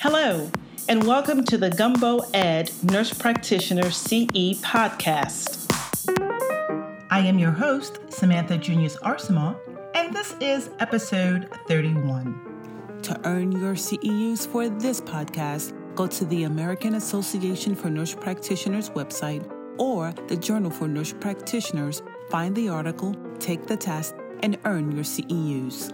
Hello, and welcome to the Gumbo Ed Nurse Practitioner CE podcast. I am your host, Samantha Junius Arcemont, and this is episode 31. To earn your CEUs for this podcast, go to the American Association for Nurse Practitioners website or the Journal for Nurse Practitioners, find the article, take the test, and earn your CEUs.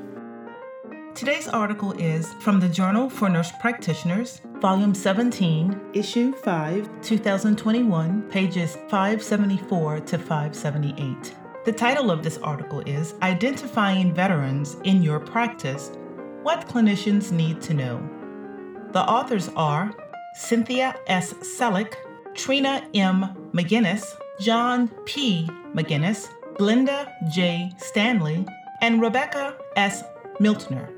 Today's article is from the Journal for Nurse Practitioners, Volume 17, Issue 5, 2021, pages 574 to 578. The title of this article is Identifying Veterans in Your Practice What Clinicians Need to Know. The authors are Cynthia S. Selleck, Trina M. McGinnis, John P. McGinnis, Glenda J. Stanley, and Rebecca S. Miltner.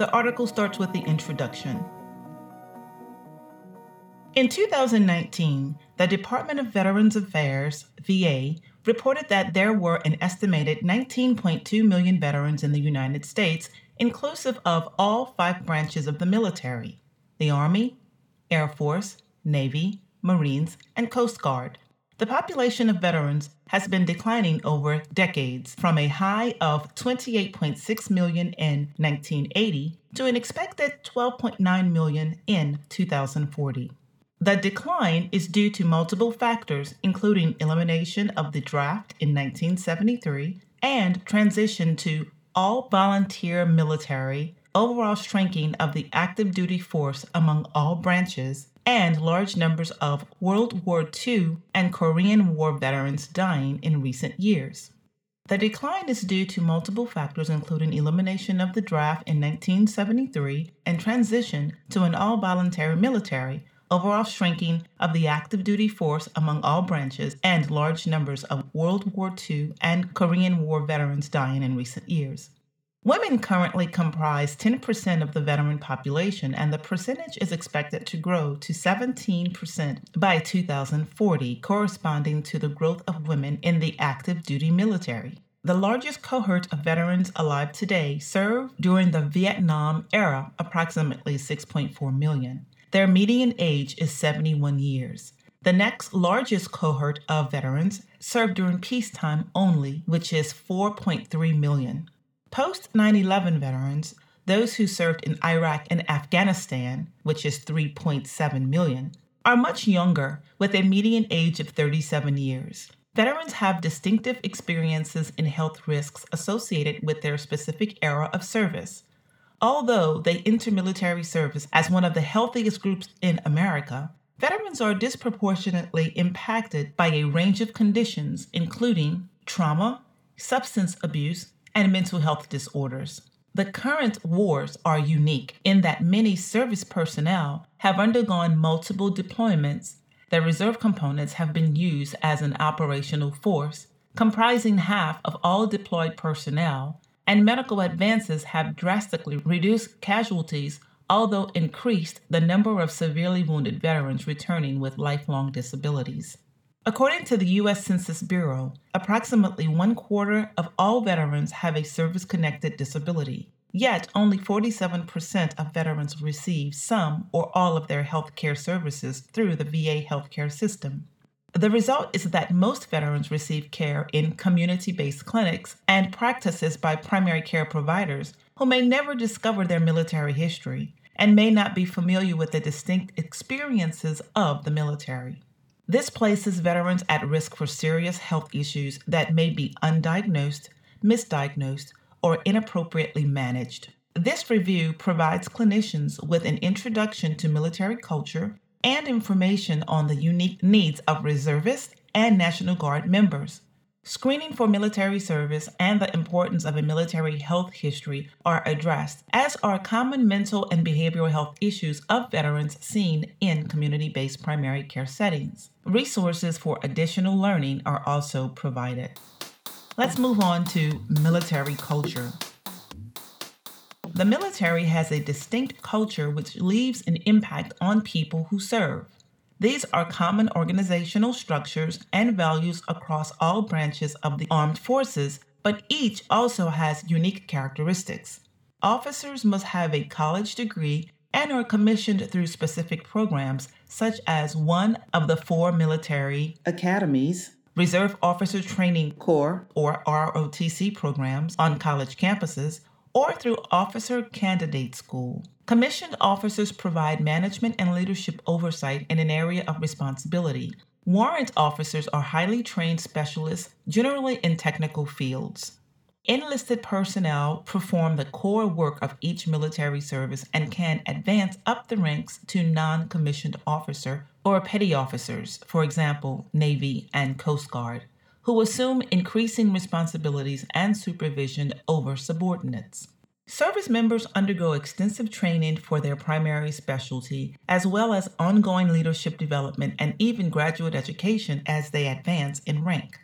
The article starts with the introduction. In 2019, the Department of Veterans Affairs, VA, reported that there were an estimated 19.2 million veterans in the United States, inclusive of all five branches of the military the Army, Air Force, Navy, Marines, and Coast Guard. The population of veterans has been declining over decades from a high of 28.6 million in 1980 to an expected 12.9 million in 2040. The decline is due to multiple factors, including elimination of the draft in 1973 and transition to all volunteer military, overall shrinking of the active duty force among all branches, and large numbers of World War II and Korean War veterans dying in recent years. The decline is due to multiple factors, including elimination of the draft in 1973 and transition to an all voluntary military, overall shrinking of the active duty force among all branches, and large numbers of World War II and Korean War veterans dying in recent years. Women currently comprise 10% of the veteran population, and the percentage is expected to grow to 17% by 2040, corresponding to the growth of women in the active duty military. The largest cohort of veterans alive today served during the Vietnam era, approximately 6.4 million. Their median age is 71 years. The next largest cohort of veterans served during peacetime only, which is 4.3 million. Post 9 11 veterans, those who served in Iraq and Afghanistan, which is 3.7 million, are much younger with a median age of 37 years. Veterans have distinctive experiences and health risks associated with their specific era of service. Although they enter military service as one of the healthiest groups in America, veterans are disproportionately impacted by a range of conditions, including trauma, substance abuse, and mental health disorders. The current wars are unique in that many service personnel have undergone multiple deployments. The reserve components have been used as an operational force, comprising half of all deployed personnel, and medical advances have drastically reduced casualties, although increased the number of severely wounded veterans returning with lifelong disabilities. According to the U.S. Census Bureau, approximately one quarter of all veterans have a service connected disability. Yet, only 47% of veterans receive some or all of their health care services through the VA healthcare system. The result is that most veterans receive care in community based clinics and practices by primary care providers who may never discover their military history and may not be familiar with the distinct experiences of the military. This places veterans at risk for serious health issues that may be undiagnosed, misdiagnosed, or inappropriately managed. This review provides clinicians with an introduction to military culture and information on the unique needs of reservists and National Guard members. Screening for military service and the importance of a military health history are addressed, as are common mental and behavioral health issues of veterans seen in community based primary care settings. Resources for additional learning are also provided. Let's move on to military culture. The military has a distinct culture which leaves an impact on people who serve. These are common organizational structures and values across all branches of the armed forces, but each also has unique characteristics. Officers must have a college degree and are commissioned through specific programs such as one of the four military academies, Reserve Officer Training Corps or ROTC programs on college campuses, or through Officer Candidate School. Commissioned officers provide management and leadership oversight in an area of responsibility. Warrant officers are highly trained specialists, generally in technical fields. Enlisted personnel perform the core work of each military service and can advance up the ranks to non commissioned officer or petty officers, for example, Navy and Coast Guard, who assume increasing responsibilities and supervision over subordinates. Service members undergo extensive training for their primary specialty, as well as ongoing leadership development and even graduate education as they advance in rank.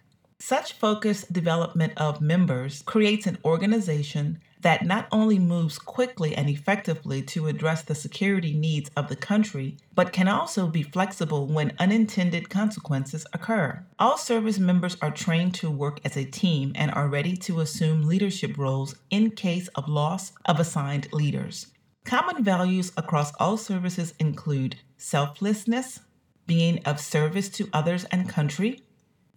Such focused development of members creates an organization that not only moves quickly and effectively to address the security needs of the country, but can also be flexible when unintended consequences occur. All service members are trained to work as a team and are ready to assume leadership roles in case of loss of assigned leaders. Common values across all services include selflessness, being of service to others and country,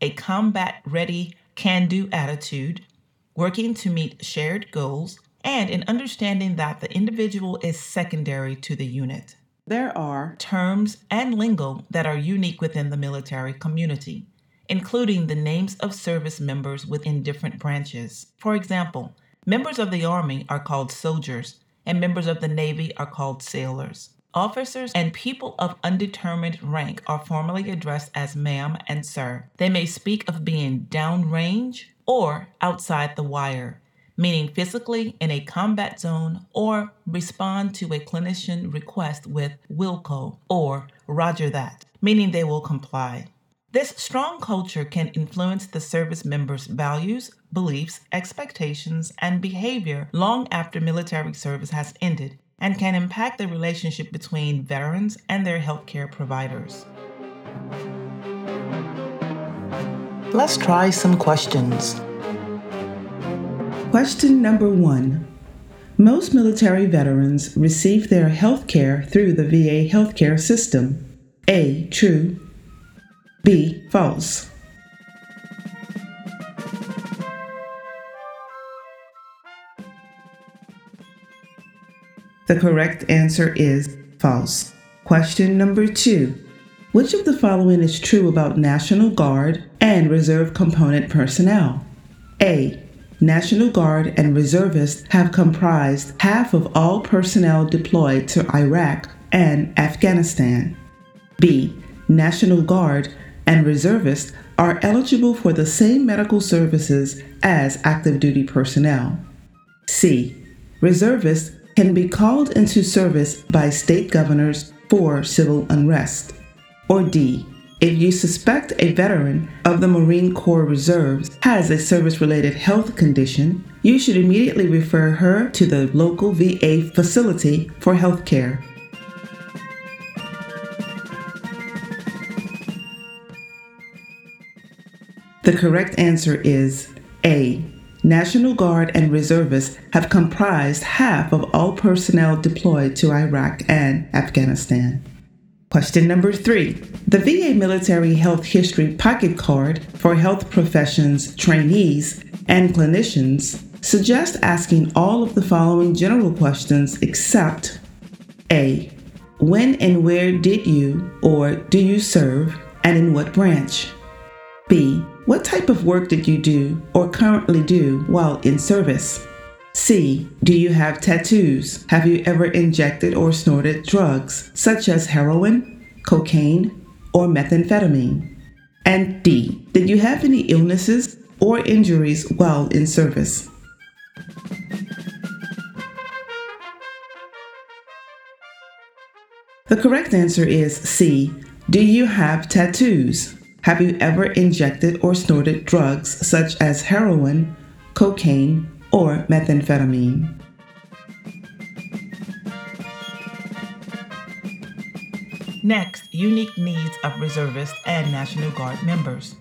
a combat ready, can do attitude, working to meet shared goals, and an understanding that the individual is secondary to the unit. There are terms and lingo that are unique within the military community, including the names of service members within different branches. For example, members of the Army are called soldiers, and members of the Navy are called sailors. Officers and people of undetermined rank are formally addressed as ma'am and sir. They may speak of being downrange or outside the wire, meaning physically in a combat zone, or respond to a clinician request with Wilco or Roger that, meaning they will comply. This strong culture can influence the service members' values, beliefs, expectations, and behavior long after military service has ended and can impact the relationship between veterans and their healthcare providers. Let's try some questions. Question number one Most military veterans receive their health care through the VA healthcare system. A. True. B. False. The correct answer is false. Question number two Which of the following is true about National Guard and Reserve component personnel? A. National Guard and reservists have comprised half of all personnel deployed to Iraq and Afghanistan. B. National Guard and reservists are eligible for the same medical services as active duty personnel. C. Reservists can be called into service by state governors for civil unrest. Or D. If you suspect a veteran of the Marine Corps Reserves has a service related health condition, you should immediately refer her to the local VA facility for health care. The correct answer is A. National Guard and reservists have comprised half of all personnel deployed to Iraq and Afghanistan. Question number three The VA Military Health History Pocket Card for health professions trainees and clinicians suggests asking all of the following general questions except A. When and where did you or do you serve and in what branch? B. Type of work did you do or currently do while in service? C. Do you have tattoos? Have you ever injected or snorted drugs such as heroin, cocaine, or methamphetamine? And D. Did you have any illnesses or injuries while in service? The correct answer is C. Do you have tattoos? Have you ever injected or snorted drugs such as heroin, cocaine, or methamphetamine? Next, unique needs of reservists and National Guard members.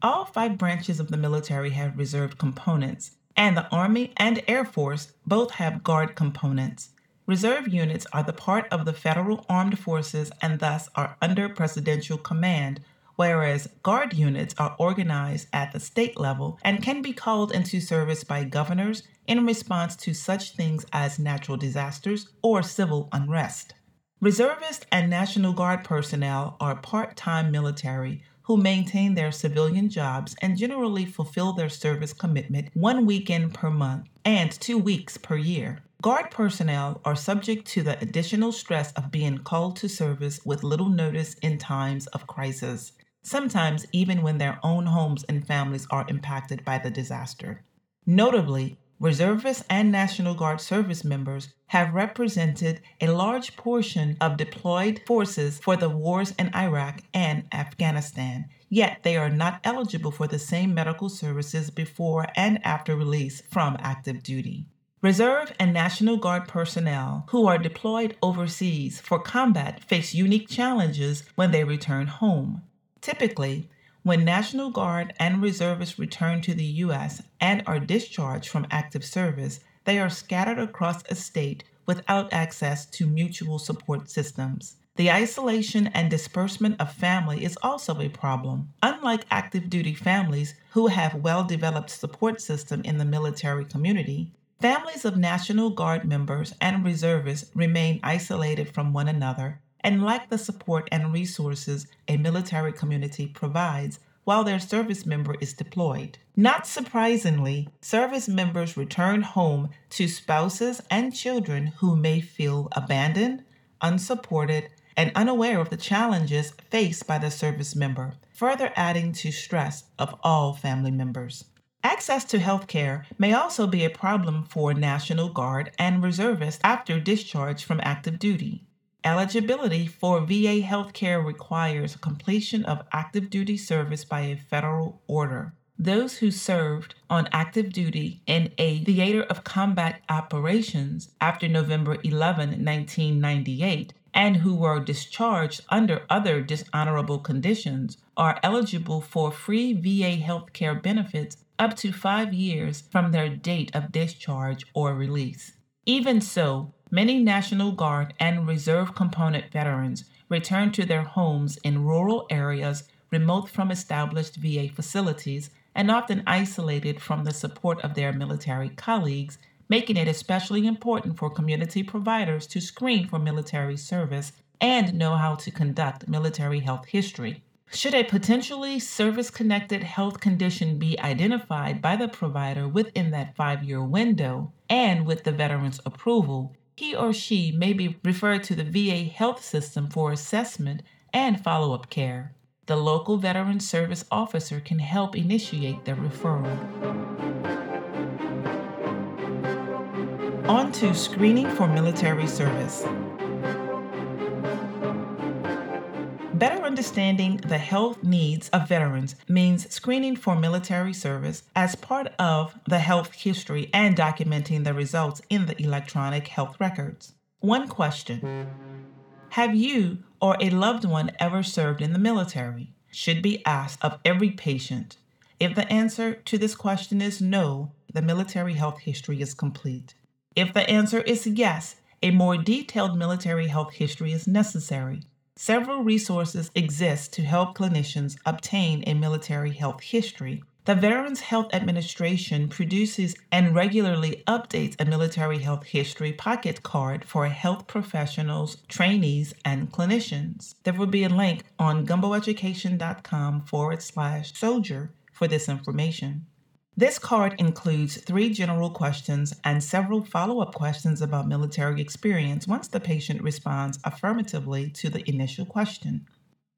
All five branches of the military have reserved components, and the Army and Air Force both have Guard components. Reserve units are the part of the federal armed forces and thus are under presidential command, whereas Guard units are organized at the state level and can be called into service by governors in response to such things as natural disasters or civil unrest. Reservist and National Guard personnel are part time military who maintain their civilian jobs and generally fulfill their service commitment one weekend per month and two weeks per year. Guard personnel are subject to the additional stress of being called to service with little notice in times of crisis, sometimes even when their own homes and families are impacted by the disaster. Notably, Reservists and National Guard service members have represented a large portion of deployed forces for the wars in Iraq and Afghanistan, yet they are not eligible for the same medical services before and after release from active duty. Reserve and National Guard personnel who are deployed overseas for combat face unique challenges when they return home. Typically, when National Guard and reservists return to the U.S. and are discharged from active service, they are scattered across a state without access to mutual support systems. The isolation and disbursement of family is also a problem. Unlike active duty families who have well developed support system in the military community, families of National Guard members and reservists remain isolated from one another and lack the support and resources a military community provides while their service member is deployed. Not surprisingly, service members return home to spouses and children who may feel abandoned, unsupported, and unaware of the challenges faced by the service member, further adding to stress of all family members. Access to health care may also be a problem for National Guard and reservists after discharge from active duty. Eligibility for VA health care requires completion of active duty service by a federal order. Those who served on active duty in a theater of combat operations after November 11, 1998, and who were discharged under other dishonorable conditions are eligible for free VA health care benefits up to five years from their date of discharge or release. Even so, Many National Guard and Reserve component veterans return to their homes in rural areas remote from established VA facilities and often isolated from the support of their military colleagues, making it especially important for community providers to screen for military service and know how to conduct military health history. Should a potentially service connected health condition be identified by the provider within that five year window and with the veteran's approval, he or she may be referred to the VA health system for assessment and follow up care. The local Veteran Service Officer can help initiate the referral. On to screening for military service. Better understanding the health needs of veterans means screening for military service as part of the health history and documenting the results in the electronic health records. One question Have you or a loved one ever served in the military? Should be asked of every patient. If the answer to this question is no, the military health history is complete. If the answer is yes, a more detailed military health history is necessary. Several resources exist to help clinicians obtain a military health history. The Veterans Health Administration produces and regularly updates a military health history pocket card for health professionals, trainees, and clinicians. There will be a link on gumboeducation.com forward slash soldier for this information. This card includes three general questions and several follow up questions about military experience once the patient responds affirmatively to the initial question.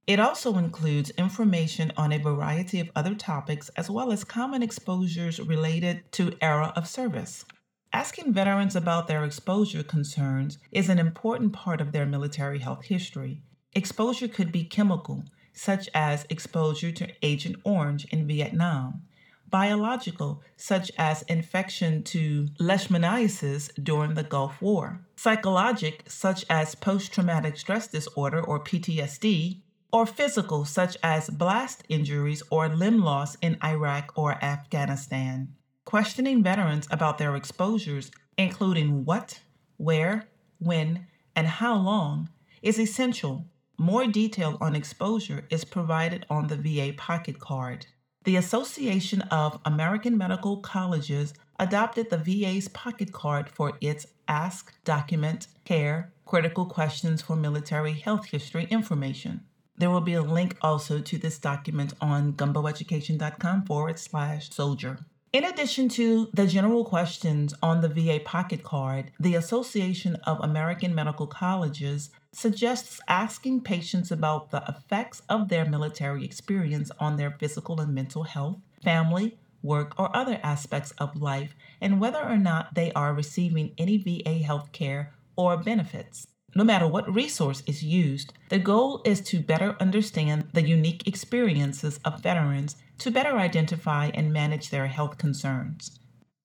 It also includes information on a variety of other topics as well as common exposures related to era of service. Asking veterans about their exposure concerns is an important part of their military health history. Exposure could be chemical, such as exposure to Agent Orange in Vietnam biological, such as infection to leishmaniasis during the Gulf War, psychologic, such as post traumatic stress disorder or PTSD, or physical, such as blast injuries or limb loss in Iraq or Afghanistan. questioning veterans about their exposures, including what, where, when, and how long, is essential. More detail on exposure is provided on the VA Pocket Card. The Association of American Medical Colleges adopted the VA's Pocket Card for its Ask, Document, Care, Critical Questions for Military Health History information. There will be a link also to this document on gumboeducation.com forward slash soldier. In addition to the general questions on the VA Pocket Card, the Association of American Medical Colleges suggests asking patients about the effects of their military experience on their physical and mental health, family, work, or other aspects of life, and whether or not they are receiving any VA health care or benefits. No matter what resource is used, the goal is to better understand the unique experiences of veterans to better identify and manage their health concerns.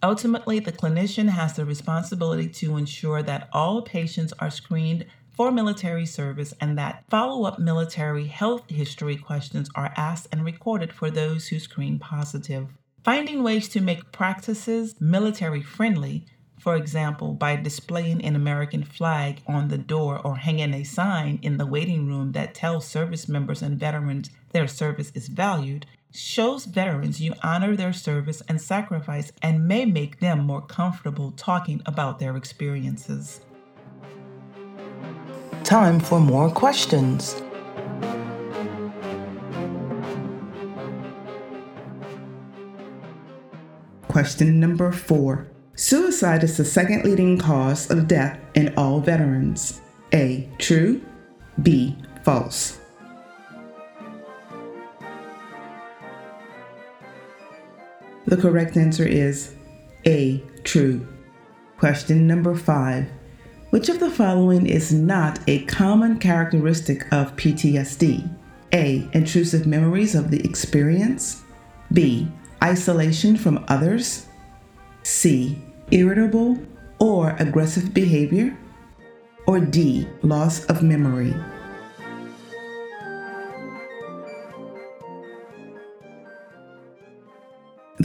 Ultimately, the clinician has the responsibility to ensure that all patients are screened for military service and that follow up military health history questions are asked and recorded for those who screen positive. Finding ways to make practices military friendly for example, by displaying an American flag on the door or hanging a sign in the waiting room that tells service members and veterans their service is valued, shows veterans you honor their service and sacrifice and may make them more comfortable talking about their experiences. Time for more questions. Question number four. Suicide is the second leading cause of death in all veterans. A. True. B. False. The correct answer is A. True. Question number five. Which of the following is not a common characteristic of PTSD? A. Intrusive memories of the experience. B. Isolation from others. C. Irritable or aggressive behavior. Or D. Loss of memory.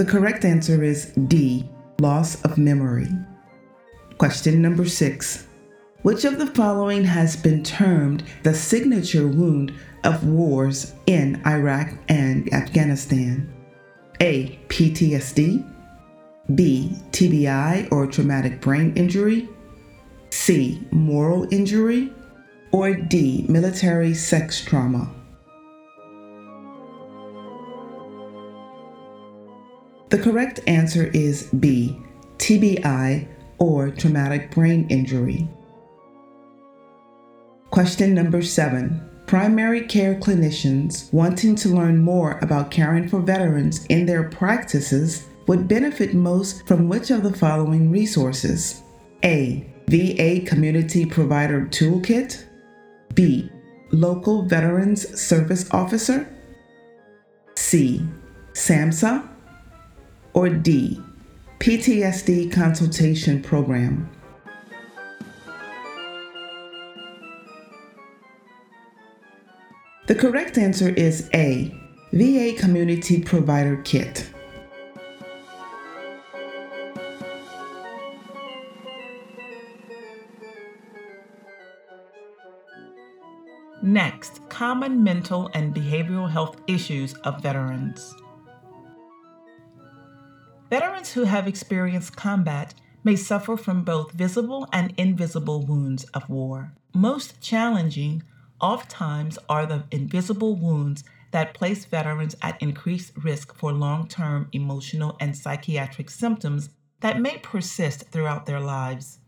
The correct answer is D. Loss of memory. Question number six. Which of the following has been termed the signature wound of wars in Iraq and Afghanistan? A. PTSD. B. TBI or traumatic brain injury. C. Moral injury. Or D. Military sex trauma. The correct answer is B. TBI or traumatic brain injury. Question number seven. Primary care clinicians wanting to learn more about caring for veterans in their practices would benefit most from which of the following resources? A. VA Community Provider Toolkit. B. Local Veterans Service Officer. C. SAMHSA. Or D. PTSD Consultation Program. The correct answer is A. VA Community Provider Kit. Next, common mental and behavioral health issues of veterans. Veterans who have experienced combat may suffer from both visible and invisible wounds of war. Most challenging, oftentimes, are the invisible wounds that place veterans at increased risk for long term emotional and psychiatric symptoms that may persist throughout their lives.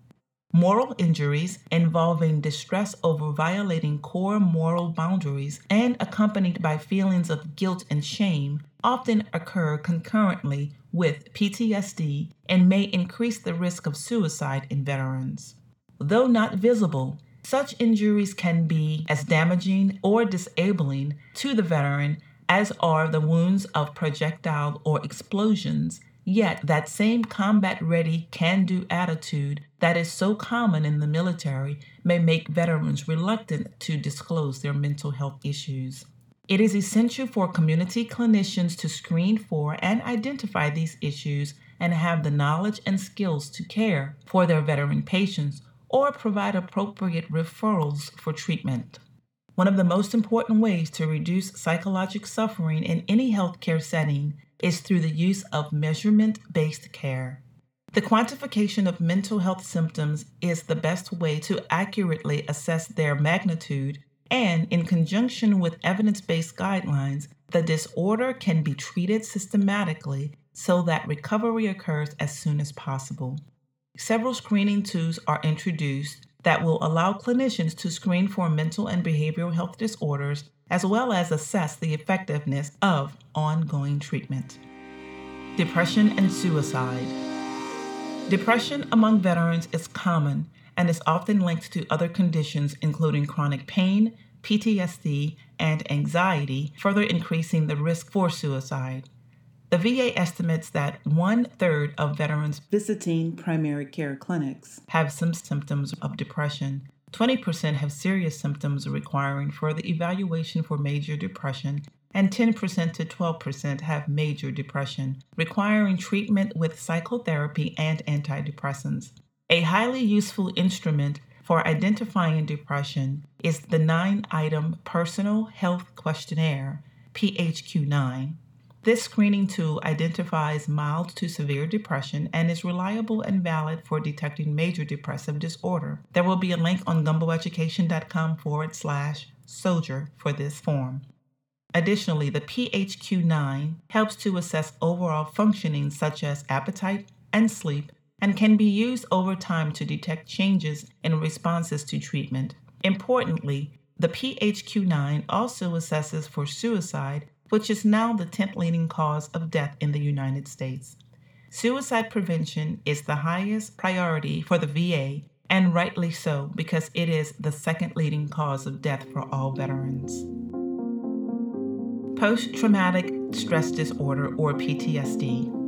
Moral injuries involving distress over violating core moral boundaries and accompanied by feelings of guilt and shame often occur concurrently with PTSD and may increase the risk of suicide in veterans. Though not visible, such injuries can be as damaging or disabling to the veteran as are the wounds of projectile or explosions Yet, that same combat ready, can do attitude that is so common in the military may make veterans reluctant to disclose their mental health issues. It is essential for community clinicians to screen for and identify these issues and have the knowledge and skills to care for their veteran patients or provide appropriate referrals for treatment. One of the most important ways to reduce psychological suffering in any healthcare setting is through the use of measurement based care. The quantification of mental health symptoms is the best way to accurately assess their magnitude, and in conjunction with evidence based guidelines, the disorder can be treated systematically so that recovery occurs as soon as possible. Several screening tools are introduced that will allow clinicians to screen for mental and behavioral health disorders as well as assess the effectiveness of ongoing treatment. Depression and suicide. Depression among veterans is common and is often linked to other conditions, including chronic pain, PTSD, and anxiety, further increasing the risk for suicide. The VA estimates that one third of veterans visiting primary care clinics have some symptoms of depression. 20% have serious symptoms requiring further evaluation for major depression, and 10% to 12% have major depression, requiring treatment with psychotherapy and antidepressants. A highly useful instrument for identifying depression is the nine item Personal Health Questionnaire, PHQ 9. This screening tool identifies mild to severe depression and is reliable and valid for detecting major depressive disorder. There will be a link on gumboeducation.com forward slash soldier for this form. Additionally, the PHQ 9 helps to assess overall functioning such as appetite and sleep and can be used over time to detect changes in responses to treatment. Importantly, the PHQ 9 also assesses for suicide which is now the 10th leading cause of death in the United States. Suicide prevention is the highest priority for the VA, and rightly so because it is the second leading cause of death for all veterans. Post traumatic stress disorder, or PTSD.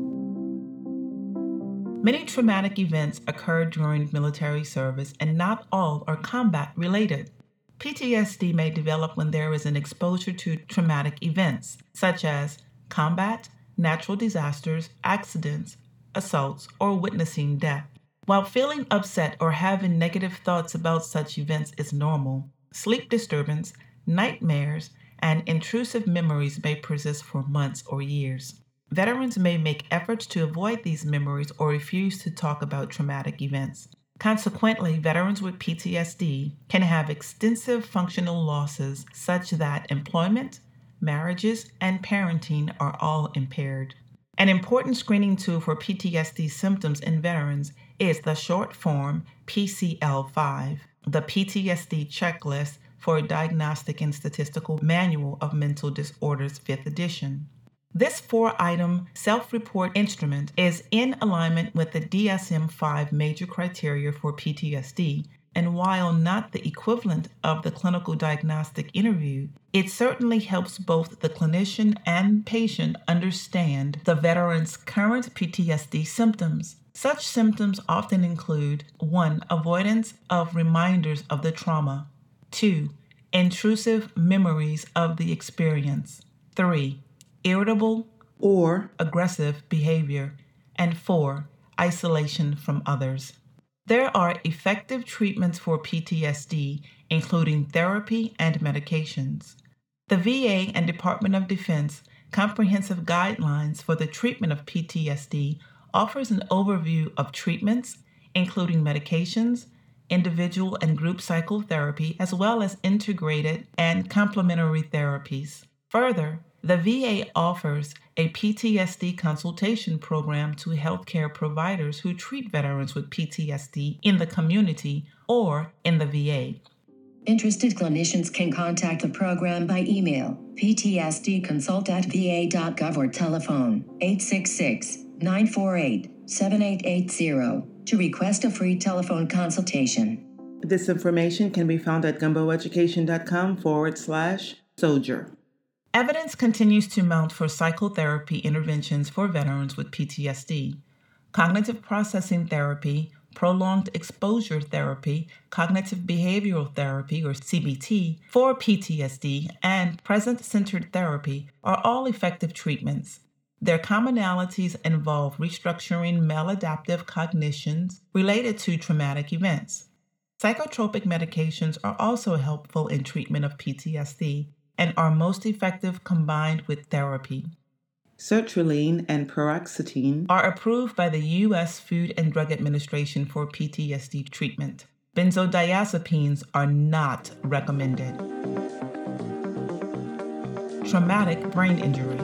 Many traumatic events occur during military service, and not all are combat related. PTSD may develop when there is an exposure to traumatic events, such as combat, natural disasters, accidents, assaults, or witnessing death. While feeling upset or having negative thoughts about such events is normal, sleep disturbance, nightmares, and intrusive memories may persist for months or years. Veterans may make efforts to avoid these memories or refuse to talk about traumatic events. Consequently, veterans with PTSD can have extensive functional losses such that employment, marriages, and parenting are all impaired. An important screening tool for PTSD symptoms in veterans is the short form PCL 5, the PTSD checklist for a Diagnostic and Statistical Manual of Mental Disorders, 5th edition. This four item self report instrument is in alignment with the DSM 5 major criteria for PTSD, and while not the equivalent of the clinical diagnostic interview, it certainly helps both the clinician and patient understand the veteran's current PTSD symptoms. Such symptoms often include 1. Avoidance of reminders of the trauma, 2. Intrusive memories of the experience, 3 irritable or aggressive behavior, and four, isolation from others. There are effective treatments for PTSD, including therapy and medications. The VA and Department of Defense Comprehensive Guidelines for the Treatment of PTSD offers an overview of treatments, including medications, individual and group psychotherapy, as well as integrated and complementary therapies. Further, the VA offers a PTSD consultation program to healthcare providers who treat veterans with PTSD in the community or in the VA. Interested clinicians can contact the program by email, ptsdconsult at va.gov or telephone 866 948 7880 to request a free telephone consultation. This information can be found at gumboeducation.com forward slash soldier. Evidence continues to mount for psychotherapy interventions for veterans with PTSD. Cognitive processing therapy, prolonged exposure therapy, cognitive behavioral therapy, or CBT, for PTSD, and present centered therapy are all effective treatments. Their commonalities involve restructuring maladaptive cognitions related to traumatic events. Psychotropic medications are also helpful in treatment of PTSD and are most effective combined with therapy. Sertraline and paroxetine are approved by the U.S. Food and Drug Administration for PTSD treatment. Benzodiazepines are not recommended. Traumatic brain injury.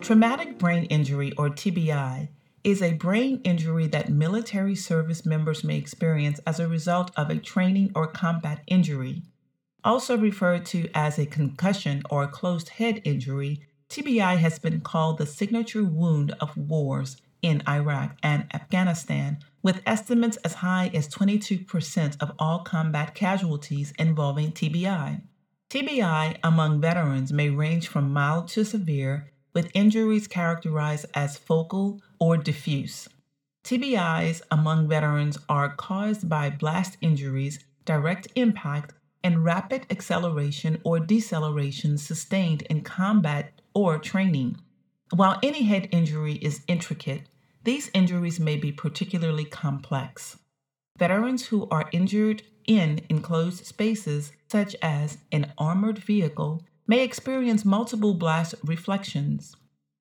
Traumatic brain injury, or TBI, is a brain injury that military service members may experience as a result of a training or combat injury. Also referred to as a concussion or closed head injury, TBI has been called the signature wound of wars in Iraq and Afghanistan, with estimates as high as 22% of all combat casualties involving TBI. TBI among veterans may range from mild to severe, with injuries characterized as focal or diffuse. TBIs among veterans are caused by blast injuries, direct impact, and rapid acceleration or deceleration sustained in combat or training. While any head injury is intricate, these injuries may be particularly complex. Veterans who are injured in enclosed spaces, such as an armored vehicle, may experience multiple blast reflections.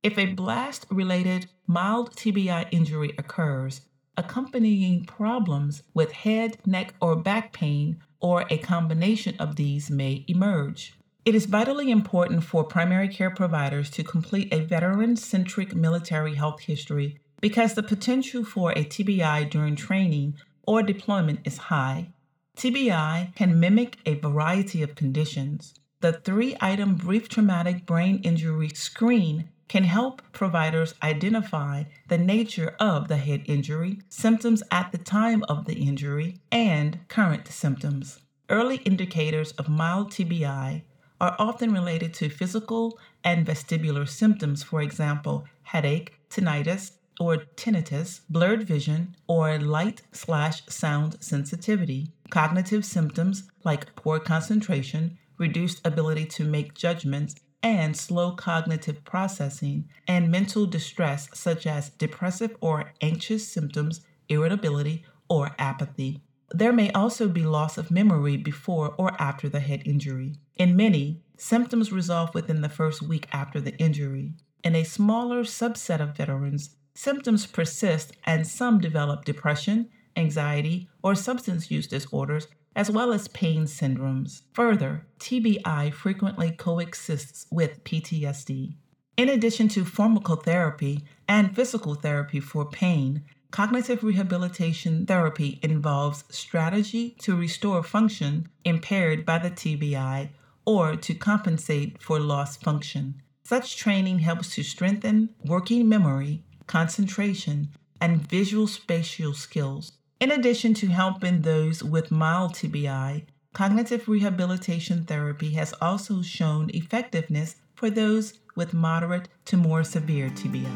If a blast related mild TBI injury occurs, accompanying problems with head, neck, or back pain, or a combination of these, may emerge. It is vitally important for primary care providers to complete a veteran centric military health history because the potential for a TBI during training or deployment is high. TBI can mimic a variety of conditions. The three item brief traumatic brain injury screen can help providers identify the nature of the head injury, symptoms at the time of the injury, and current symptoms. Early indicators of mild TBI are often related to physical and vestibular symptoms, for example, headache, tinnitus, or tinnitus, blurred vision, or light slash sound sensitivity, cognitive symptoms like poor concentration, reduced ability to make judgments, and slow cognitive processing, and mental distress such as depressive or anxious symptoms, irritability, or apathy. There may also be loss of memory before or after the head injury. In many, symptoms resolve within the first week after the injury. In a smaller subset of veterans, symptoms persist and some develop depression, anxiety, or substance use disorders as well as pain syndromes. Further, TBI frequently coexists with PTSD. In addition to pharmacotherapy and physical therapy for pain, cognitive rehabilitation therapy involves strategy to restore function impaired by the TBI or to compensate for lost function. Such training helps to strengthen working memory, concentration, and visual spatial skills. In addition to helping those with mild TBI, cognitive rehabilitation therapy has also shown effectiveness for those with moderate to more severe TBI.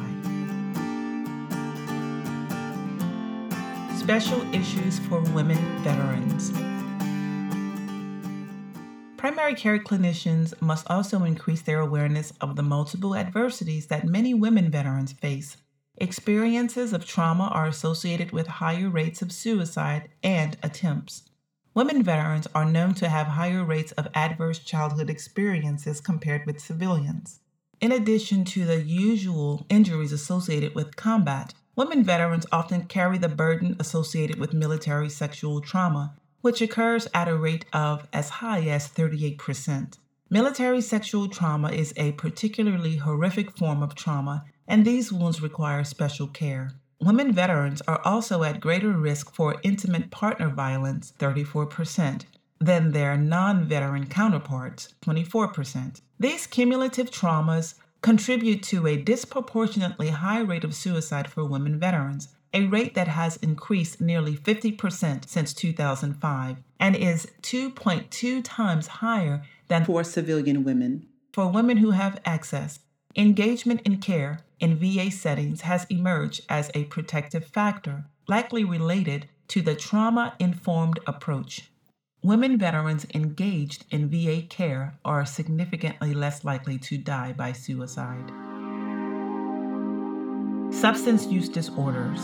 Special issues for women veterans. Primary care clinicians must also increase their awareness of the multiple adversities that many women veterans face. Experiences of trauma are associated with higher rates of suicide and attempts. Women veterans are known to have higher rates of adverse childhood experiences compared with civilians. In addition to the usual injuries associated with combat, women veterans often carry the burden associated with military sexual trauma, which occurs at a rate of as high as 38%. Military sexual trauma is a particularly horrific form of trauma and these wounds require special care. Women veterans are also at greater risk for intimate partner violence, 34%, than their non veteran counterparts, 24%. These cumulative traumas contribute to a disproportionately high rate of suicide for women veterans, a rate that has increased nearly 50% since 2005 and is 2.2 times higher than for civilian women. For women who have access, engagement in care, in VA settings has emerged as a protective factor, likely related to the trauma informed approach. Women veterans engaged in VA care are significantly less likely to die by suicide. Substance use disorders.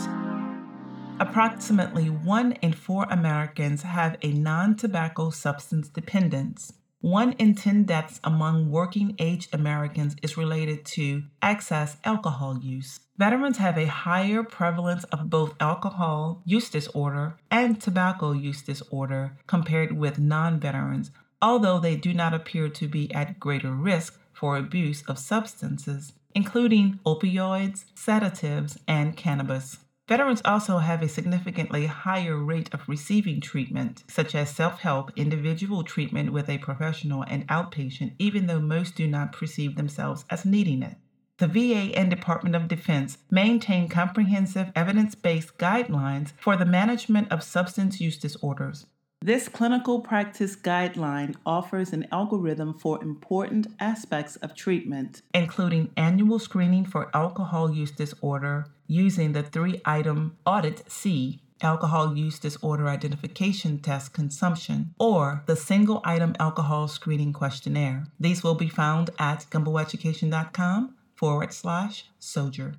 Approximately one in four Americans have a non tobacco substance dependence. One in 10 deaths among working age Americans is related to excess alcohol use. Veterans have a higher prevalence of both alcohol use disorder and tobacco use disorder compared with non veterans, although they do not appear to be at greater risk for abuse of substances, including opioids, sedatives, and cannabis. Veterans also have a significantly higher rate of receiving treatment, such as self help, individual treatment with a professional, and outpatient, even though most do not perceive themselves as needing it. The VA and Department of Defense maintain comprehensive evidence based guidelines for the management of substance use disorders. This clinical practice guideline offers an algorithm for important aspects of treatment, including annual screening for alcohol use disorder using the three item Audit C alcohol use disorder identification test consumption, or the single item alcohol screening questionnaire. These will be found at gumboeducation.com forward slash SOJER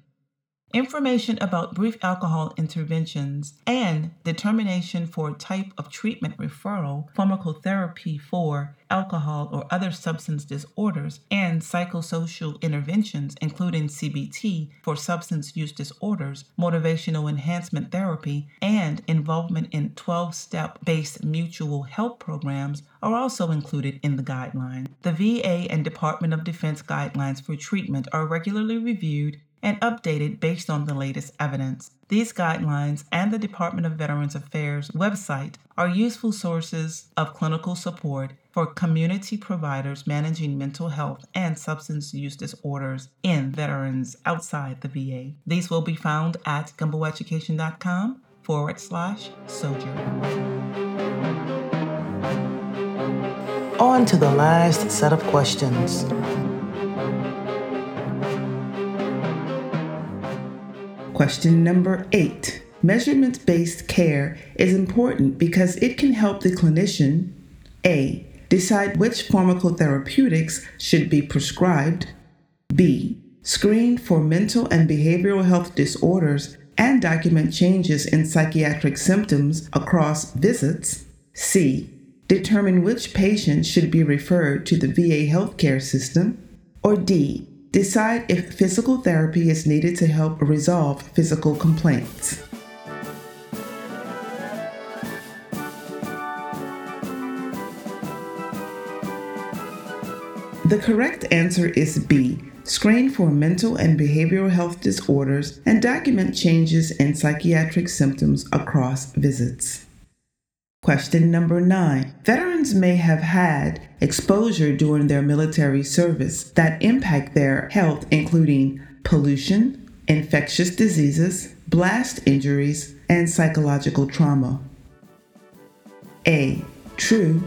information about brief alcohol interventions, and determination for type of treatment referral, pharmacotherapy for alcohol or other substance disorders, and psychosocial interventions, including CBT for substance use disorders, motivational enhancement therapy, and involvement in 12 step based mutual help programs are also included in the guideline. The VA and Department of Defense guidelines for treatment are regularly reviewed and updated based on the latest evidence. These guidelines and the Department of Veterans Affairs website are useful sources of clinical support for community providers managing mental health and substance use disorders in veterans outside the VA. These will be found at gumboeducation.com forward slash SOJER. On to the last set of questions. Question number eight. Measurement based care is important because it can help the clinician A. Decide which pharmacotherapeutics should be prescribed, B. Screen for mental and behavioral health disorders and document changes in psychiatric symptoms across visits, C. Determine which patients should be referred to the VA healthcare system, or D Decide if physical therapy is needed to help resolve physical complaints. The correct answer is B. Screen for mental and behavioral health disorders and document changes in psychiatric symptoms across visits. Question number nine. Veterans may have had exposure during their military service that impact their health, including pollution, infectious diseases, blast injuries, and psychological trauma. A. True.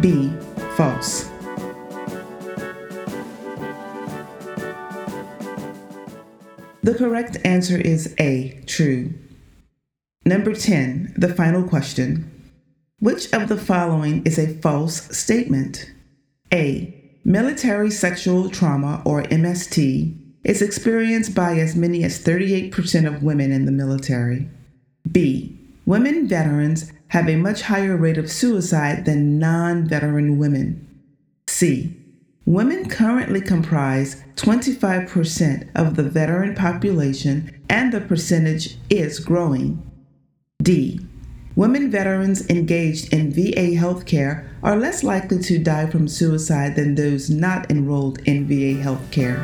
B. False. The correct answer is A. True. Number 10, the final question. Which of the following is a false statement? A. Military sexual trauma, or MST, is experienced by as many as 38% of women in the military. B. Women veterans have a much higher rate of suicide than non veteran women. C. Women currently comprise 25% of the veteran population, and the percentage is growing. D. Women veterans engaged in VA healthcare are less likely to die from suicide than those not enrolled in VA healthcare.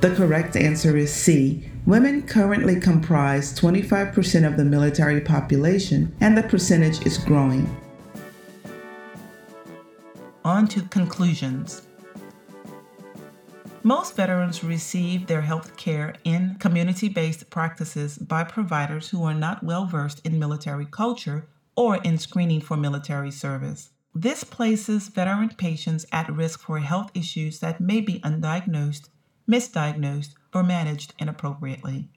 The correct answer is C. Women currently comprise 25% of the military population, and the percentage is growing. On to conclusions. Most veterans receive their health care in community based practices by providers who are not well versed in military culture or in screening for military service. This places veteran patients at risk for health issues that may be undiagnosed, misdiagnosed, or managed inappropriately.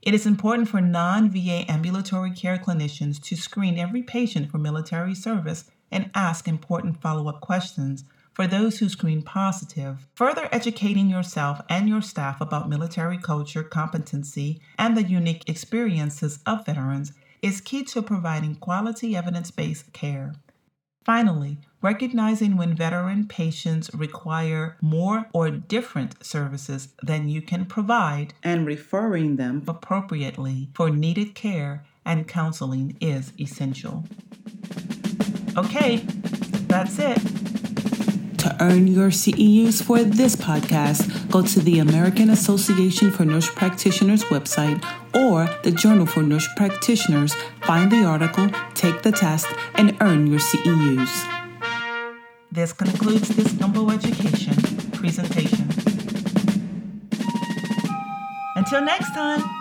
It is important for non VA ambulatory care clinicians to screen every patient for military service and ask important follow up questions for those who screen positive. Further educating yourself and your staff about military culture, competency, and the unique experiences of veterans is key to providing quality evidence based care. Finally, recognizing when veteran patients require more or different services than you can provide and referring them appropriately for needed care and counseling is essential. Okay, that's it. To earn your CEUs for this podcast, go to the American Association for Nurse Practitioners website or the Journal for Nurse Practitioners. Find the article, take the test, and earn your CEUs. This concludes this Gumbo Education presentation. Until next time.